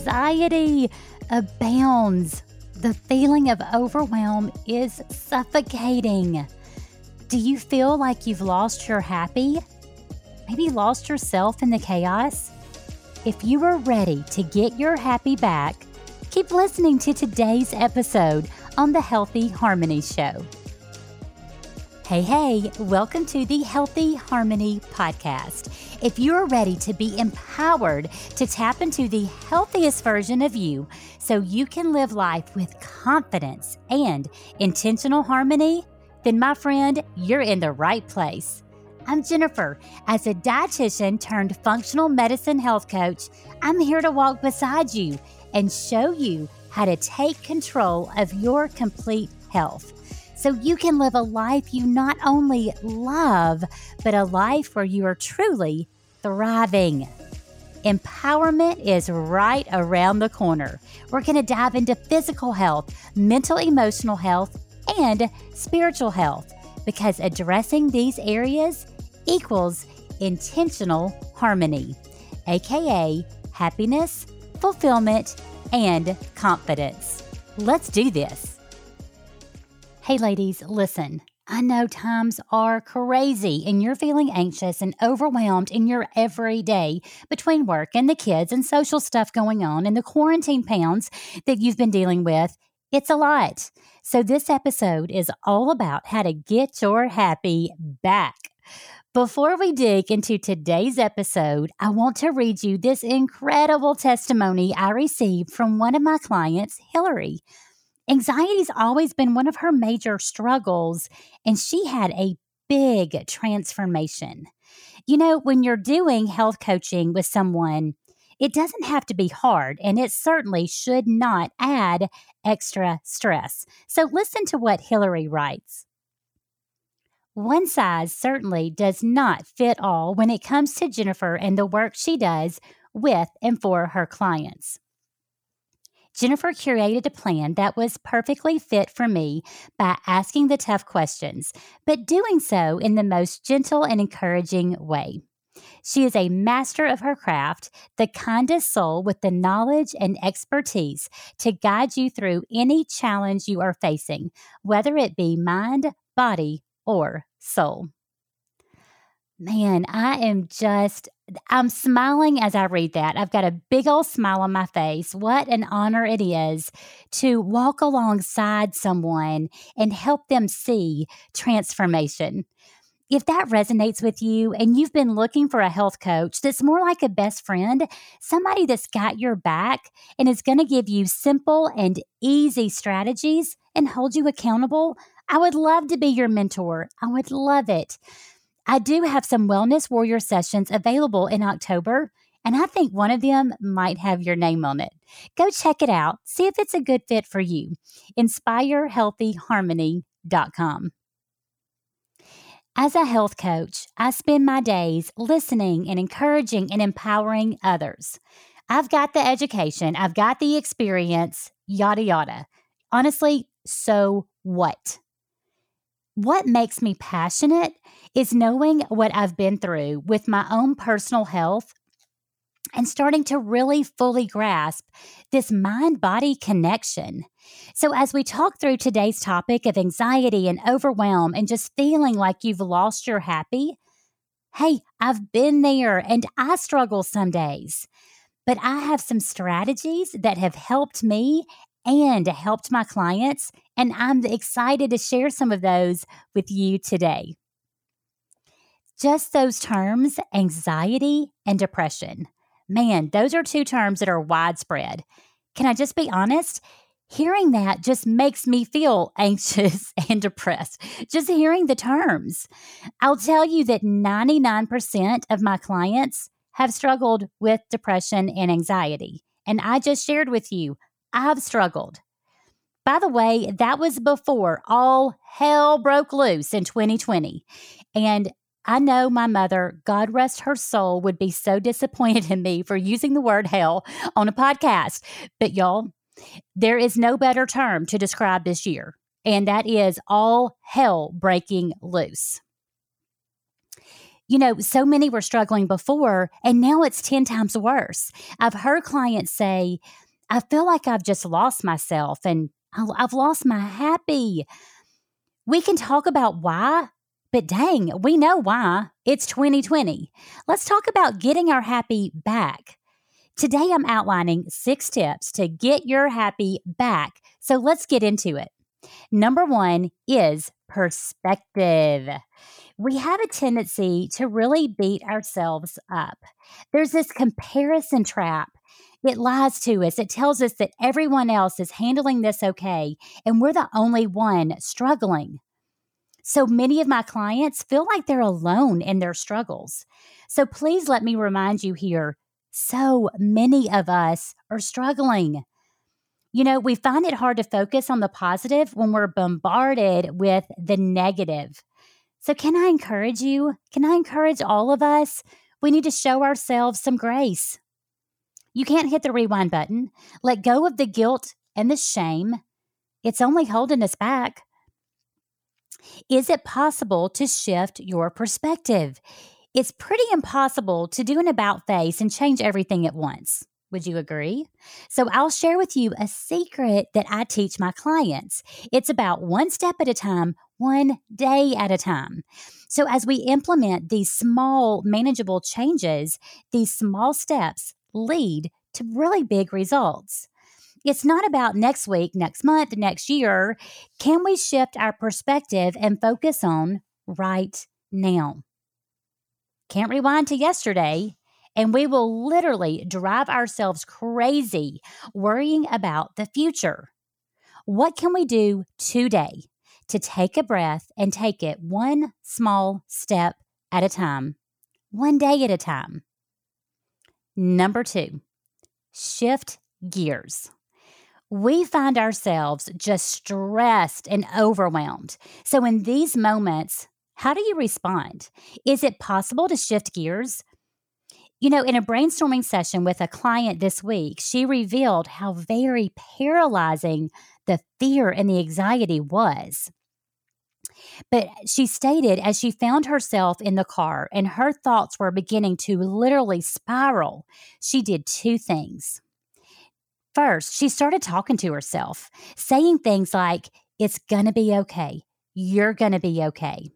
anxiety abounds. The feeling of overwhelm is suffocating. Do you feel like you've lost your happy? Maybe lost yourself in the chaos? If you are ready to get your happy back, keep listening to today's episode on the Healthy Harmony Show. Hey, hey, welcome to the Healthy Harmony Podcast. If you're ready to be empowered to tap into the healthiest version of you so you can live life with confidence and intentional harmony, then my friend, you're in the right place. I'm Jennifer. As a dietitian turned functional medicine health coach, I'm here to walk beside you and show you how to take control of your complete health so you can live a life you not only love, but a life where you are truly thriving. Empowerment is right around the corner. We're going to dive into physical health, mental emotional health, and spiritual health because addressing these areas equals intentional harmony, aka happiness, fulfillment, and confidence. Let's do this. Hey, ladies, listen. I know times are crazy and you're feeling anxious and overwhelmed in your everyday between work and the kids and social stuff going on and the quarantine pounds that you've been dealing with. It's a lot. So, this episode is all about how to get your happy back. Before we dig into today's episode, I want to read you this incredible testimony I received from one of my clients, Hillary. Anxiety's always been one of her major struggles, and she had a big transformation. You know, when you're doing health coaching with someone, it doesn't have to be hard, and it certainly should not add extra stress. So, listen to what Hillary writes. One size certainly does not fit all when it comes to Jennifer and the work she does with and for her clients. Jennifer curated a plan that was perfectly fit for me by asking the tough questions, but doing so in the most gentle and encouraging way. She is a master of her craft, the kindest soul with the knowledge and expertise to guide you through any challenge you are facing, whether it be mind, body, or soul. Man, I am just, I'm smiling as I read that. I've got a big old smile on my face. What an honor it is to walk alongside someone and help them see transformation. If that resonates with you and you've been looking for a health coach that's more like a best friend, somebody that's got your back and is going to give you simple and easy strategies and hold you accountable, I would love to be your mentor. I would love it. I do have some Wellness Warrior sessions available in October, and I think one of them might have your name on it. Go check it out, see if it's a good fit for you. InspireHealthyHarmony.com. As a health coach, I spend my days listening and encouraging and empowering others. I've got the education, I've got the experience, yada, yada. Honestly, so what? What makes me passionate is knowing what I've been through with my own personal health and starting to really fully grasp this mind body connection. So, as we talk through today's topic of anxiety and overwhelm and just feeling like you've lost your happy, hey, I've been there and I struggle some days. But I have some strategies that have helped me and helped my clients, and I'm excited to share some of those with you today. Just those terms, anxiety and depression. Man, those are two terms that are widespread. Can I just be honest? Hearing that just makes me feel anxious and depressed. Just hearing the terms. I'll tell you that 99% of my clients have struggled with depression and anxiety. And I just shared with you, I've struggled. By the way, that was before all hell broke loose in 2020. And I know my mother, God rest her soul, would be so disappointed in me for using the word hell on a podcast. But y'all, there is no better term to describe this year, and that is all hell breaking loose. You know, so many were struggling before, and now it's 10 times worse. I've heard clients say, I feel like I've just lost myself and I've lost my happy. We can talk about why, but dang, we know why. It's 2020. Let's talk about getting our happy back. Today, I'm outlining six tips to get your happy back. So let's get into it. Number one is perspective we have a tendency to really beat ourselves up. There's this comparison trap. It lies to us. It tells us that everyone else is handling this okay, and we're the only one struggling. So many of my clients feel like they're alone in their struggles. So please let me remind you here so many of us are struggling. You know, we find it hard to focus on the positive when we're bombarded with the negative. So, can I encourage you? Can I encourage all of us? We need to show ourselves some grace. You can't hit the rewind button. Let go of the guilt and the shame. It's only holding us back. Is it possible to shift your perspective? It's pretty impossible to do an about face and change everything at once. Would you agree? So, I'll share with you a secret that I teach my clients. It's about one step at a time, one day at a time. So, as we implement these small, manageable changes, these small steps lead to really big results. It's not about next week, next month, next year. Can we shift our perspective and focus on right now? Can't rewind to yesterday, and we will literally drive ourselves crazy worrying about the future. What can we do today to take a breath and take it one small step at a time, one day at a time? Number two, shift gears we find ourselves just stressed and overwhelmed. So, in these moments, how do you respond? Is it possible to shift gears? You know, in a brainstorming session with a client this week, she revealed how very paralyzing the fear and the anxiety was. But she stated as she found herself in the car and her thoughts were beginning to literally spiral, she did two things. First, she started talking to herself, saying things like, It's gonna be okay. You're gonna be okay.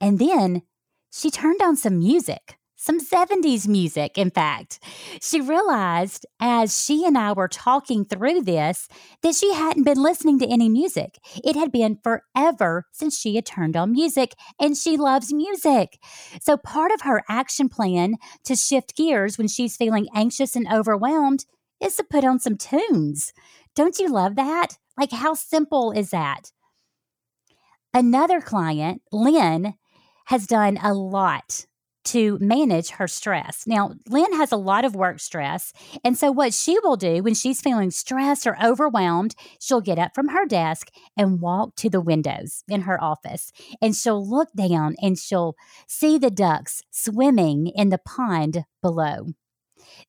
And then she turned on some music some 70s music, in fact. She realized as she and I were talking through this that she hadn't been listening to any music. It had been forever since she had turned on music, and she loves music. So, part of her action plan to shift gears when she's feeling anxious and overwhelmed is to put on some tunes. Don't you love that? Like, how simple is that? Another client, Lynn, has done a lot to manage her stress. Now, Lynn has a lot of work stress. And so, what she will do when she's feeling stressed or overwhelmed, she'll get up from her desk and walk to the windows in her office. And she'll look down and she'll see the ducks swimming in the pond below.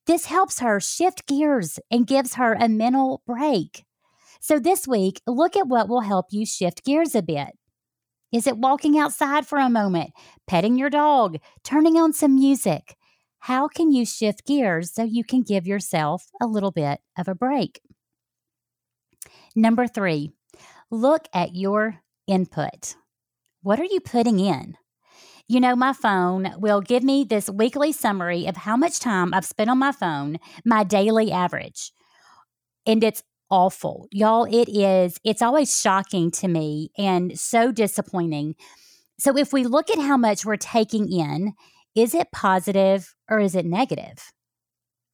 This helps her shift gears and gives her a mental break. So, this week, look at what will help you shift gears a bit. Is it walking outside for a moment, petting your dog, turning on some music? How can you shift gears so you can give yourself a little bit of a break? Number three, look at your input. What are you putting in? You know, my phone will give me this weekly summary of how much time I've spent on my phone, my daily average. And it's awful. Y'all, it is, it's always shocking to me and so disappointing. So, if we look at how much we're taking in, is it positive or is it negative?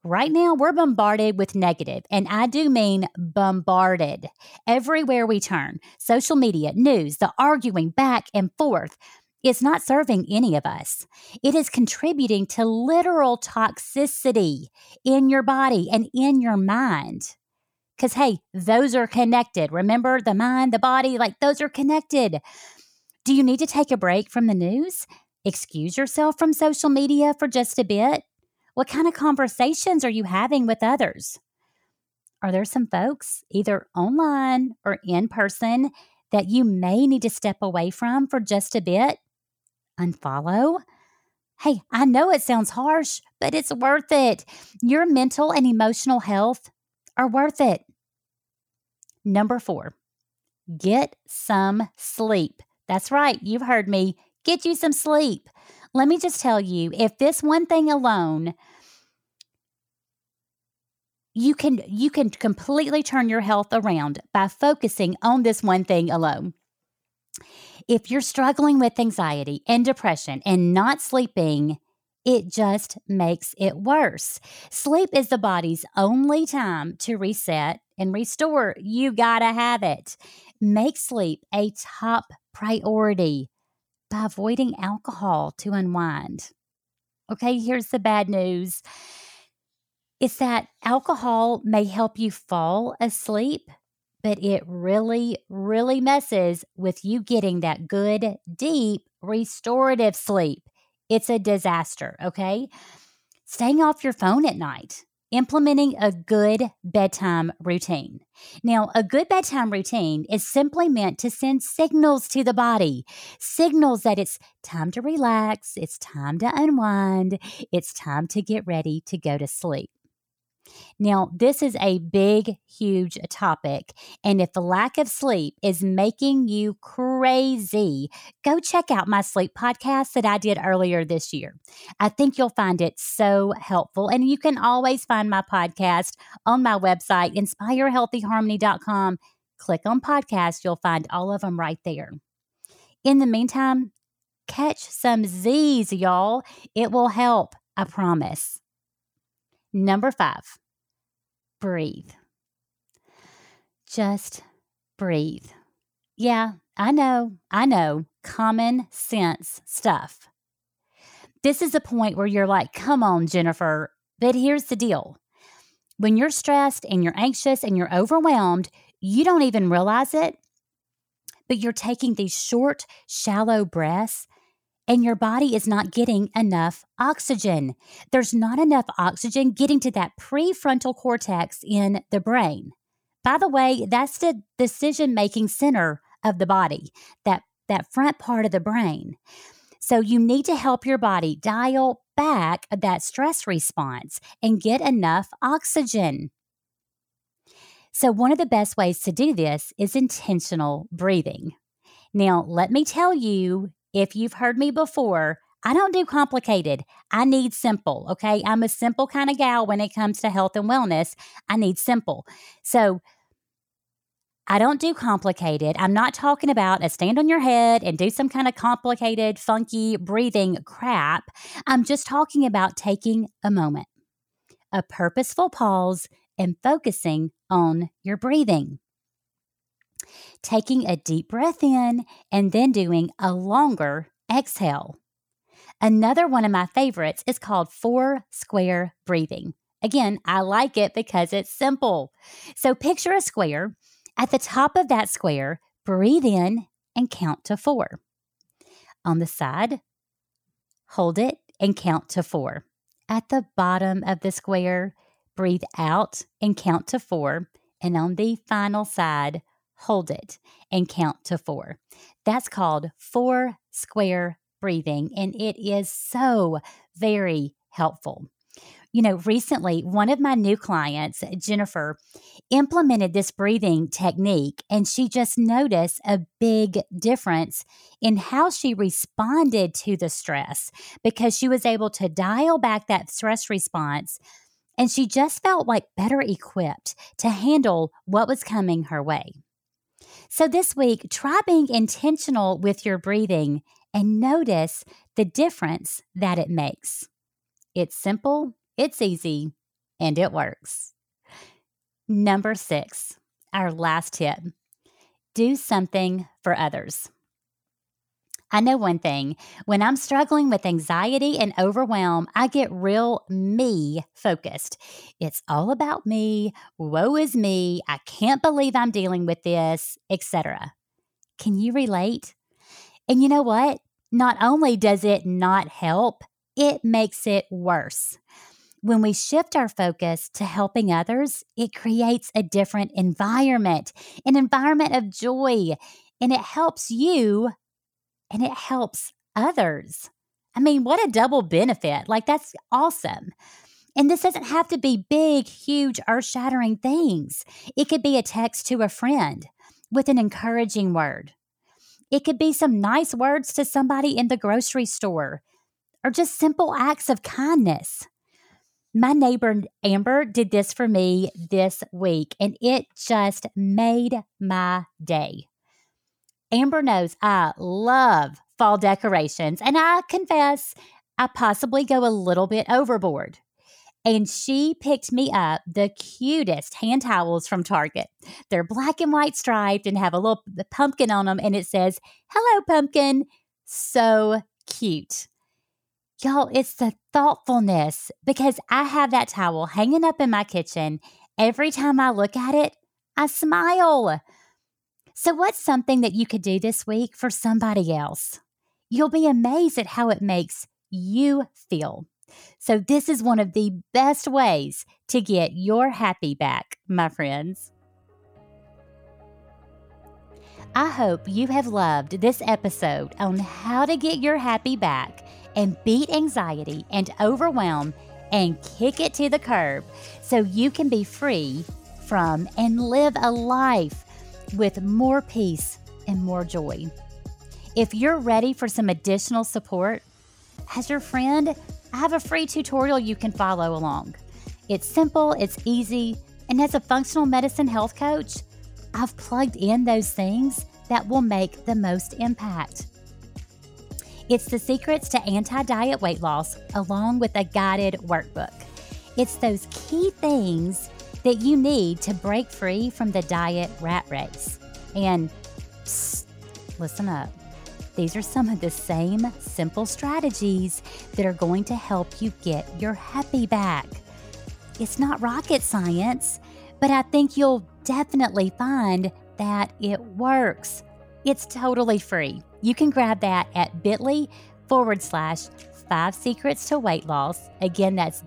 Right now, we're bombarded with negative, and I do mean bombarded everywhere we turn. Social media, news, the arguing back and forth. It's not serving any of us. It is contributing to literal toxicity in your body and in your mind. Because, hey, those are connected. Remember the mind, the body, like those are connected. Do you need to take a break from the news? Excuse yourself from social media for just a bit? What kind of conversations are you having with others? Are there some folks, either online or in person, that you may need to step away from for just a bit? Unfollow? Hey, I know it sounds harsh, but it's worth it. Your mental and emotional health are worth it. Number four, get some sleep. That's right, you've heard me. Get you some sleep. Let me just tell you if this one thing alone, you can you can completely turn your health around by focusing on this one thing alone. If you're struggling with anxiety and depression and not sleeping, it just makes it worse. Sleep is the body's only time to reset and restore. You gotta have it. Make sleep a top priority by avoiding alcohol to unwind. Okay, here's the bad news it's that alcohol may help you fall asleep, but it really, really messes with you getting that good, deep, restorative sleep. It's a disaster, okay? Staying off your phone at night, implementing a good bedtime routine. Now, a good bedtime routine is simply meant to send signals to the body, signals that it's time to relax, it's time to unwind, it's time to get ready to go to sleep. Now, this is a big, huge topic. And if the lack of sleep is making you crazy, go check out my sleep podcast that I did earlier this year. I think you'll find it so helpful. And you can always find my podcast on my website, inspirehealthyharmony.com. Click on podcast, you'll find all of them right there. In the meantime, catch some Z's, y'all. It will help, I promise. Number five, breathe. Just breathe. Yeah, I know, I know, common sense stuff. This is a point where you're like, come on, Jennifer. But here's the deal when you're stressed and you're anxious and you're overwhelmed, you don't even realize it, but you're taking these short, shallow breaths and your body is not getting enough oxygen. There's not enough oxygen getting to that prefrontal cortex in the brain. By the way, that's the decision making center of the body, that, that front part of the brain. So you need to help your body dial back that stress response and get enough oxygen. So, one of the best ways to do this is intentional breathing. Now, let me tell you, if you've heard me before, I don't do complicated. I need simple. Okay. I'm a simple kind of gal when it comes to health and wellness. I need simple. So I don't do complicated. I'm not talking about a stand on your head and do some kind of complicated, funky breathing crap. I'm just talking about taking a moment, a purposeful pause, and focusing on your breathing taking a deep breath in and then doing a longer exhale. Another one of my favorites is called four square breathing. Again, I like it because it's simple. So picture a square. At the top of that square, breathe in and count to four. On the side, hold it and count to four. At the bottom of the square, breathe out and count to four. And on the final side, hold it, and count to four. That's called four square breathing, and it is so very helpful. You know, recently, one of my new clients, Jennifer, implemented this breathing technique, and she just noticed a big difference in how she responded to the stress because she was able to dial back that stress response and she just felt like better equipped to handle what was coming her way. So this week, try being intentional with your breathing and notice the difference that it makes. It's simple, it's easy, and it works. Number six, our last tip do something for others. I know one thing when I'm struggling with anxiety and overwhelm, I get real me focused. It's all about me. Woe is me. I can't believe I'm dealing with this, etc. Can you relate? And you know what? Not only does it not help, it makes it worse. When we shift our focus to helping others, it creates a different environment, an environment of joy, and it helps you and it helps others. I mean, what a double benefit. Like, that's awesome. And this doesn't have to be big, huge, earth shattering things. It could be a text to a friend with an encouraging word. It could be some nice words to somebody in the grocery store or just simple acts of kindness. My neighbor Amber did this for me this week, and it just made my day. Amber knows I love fall decorations, and I confess I possibly go a little bit overboard. And she picked me up the cutest hand towels from Target. They're black and white striped and have a little pumpkin on them, and it says, Hello, pumpkin. So cute. Y'all, it's the thoughtfulness because I have that towel hanging up in my kitchen. Every time I look at it, I smile. So, what's something that you could do this week for somebody else? You'll be amazed at how it makes you feel. So, this is one of the best ways to get your happy back, my friends. I hope you have loved this episode on how to get your happy back and beat anxiety and overwhelm and kick it to the curb so you can be free from and live a life with more peace and more joy. If you're ready for some additional support, as your friend, I have a free tutorial you can follow along. It's simple, it's easy, and as a functional medicine health coach, I've plugged in those things that will make the most impact. It's the secrets to anti diet weight loss, along with a guided workbook. It's those key things that you need to break free from the diet rat race. And psst, listen up. These are some of the same simple strategies that are going to help you get your happy back. It's not rocket science, but I think you'll definitely find that it works. It's totally free. You can grab that at bit.ly forward slash five secrets to weight loss. Again, that's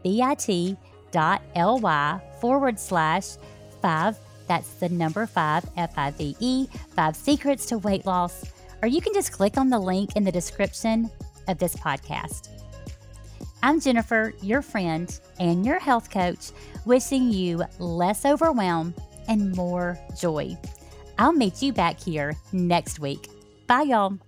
bit.ly forward slash five. That's the number five, F I V E, five secrets to weight loss. Or you can just click on the link in the description of this podcast. I'm Jennifer, your friend and your health coach, wishing you less overwhelm and more joy. I'll meet you back here next week. Bye, y'all.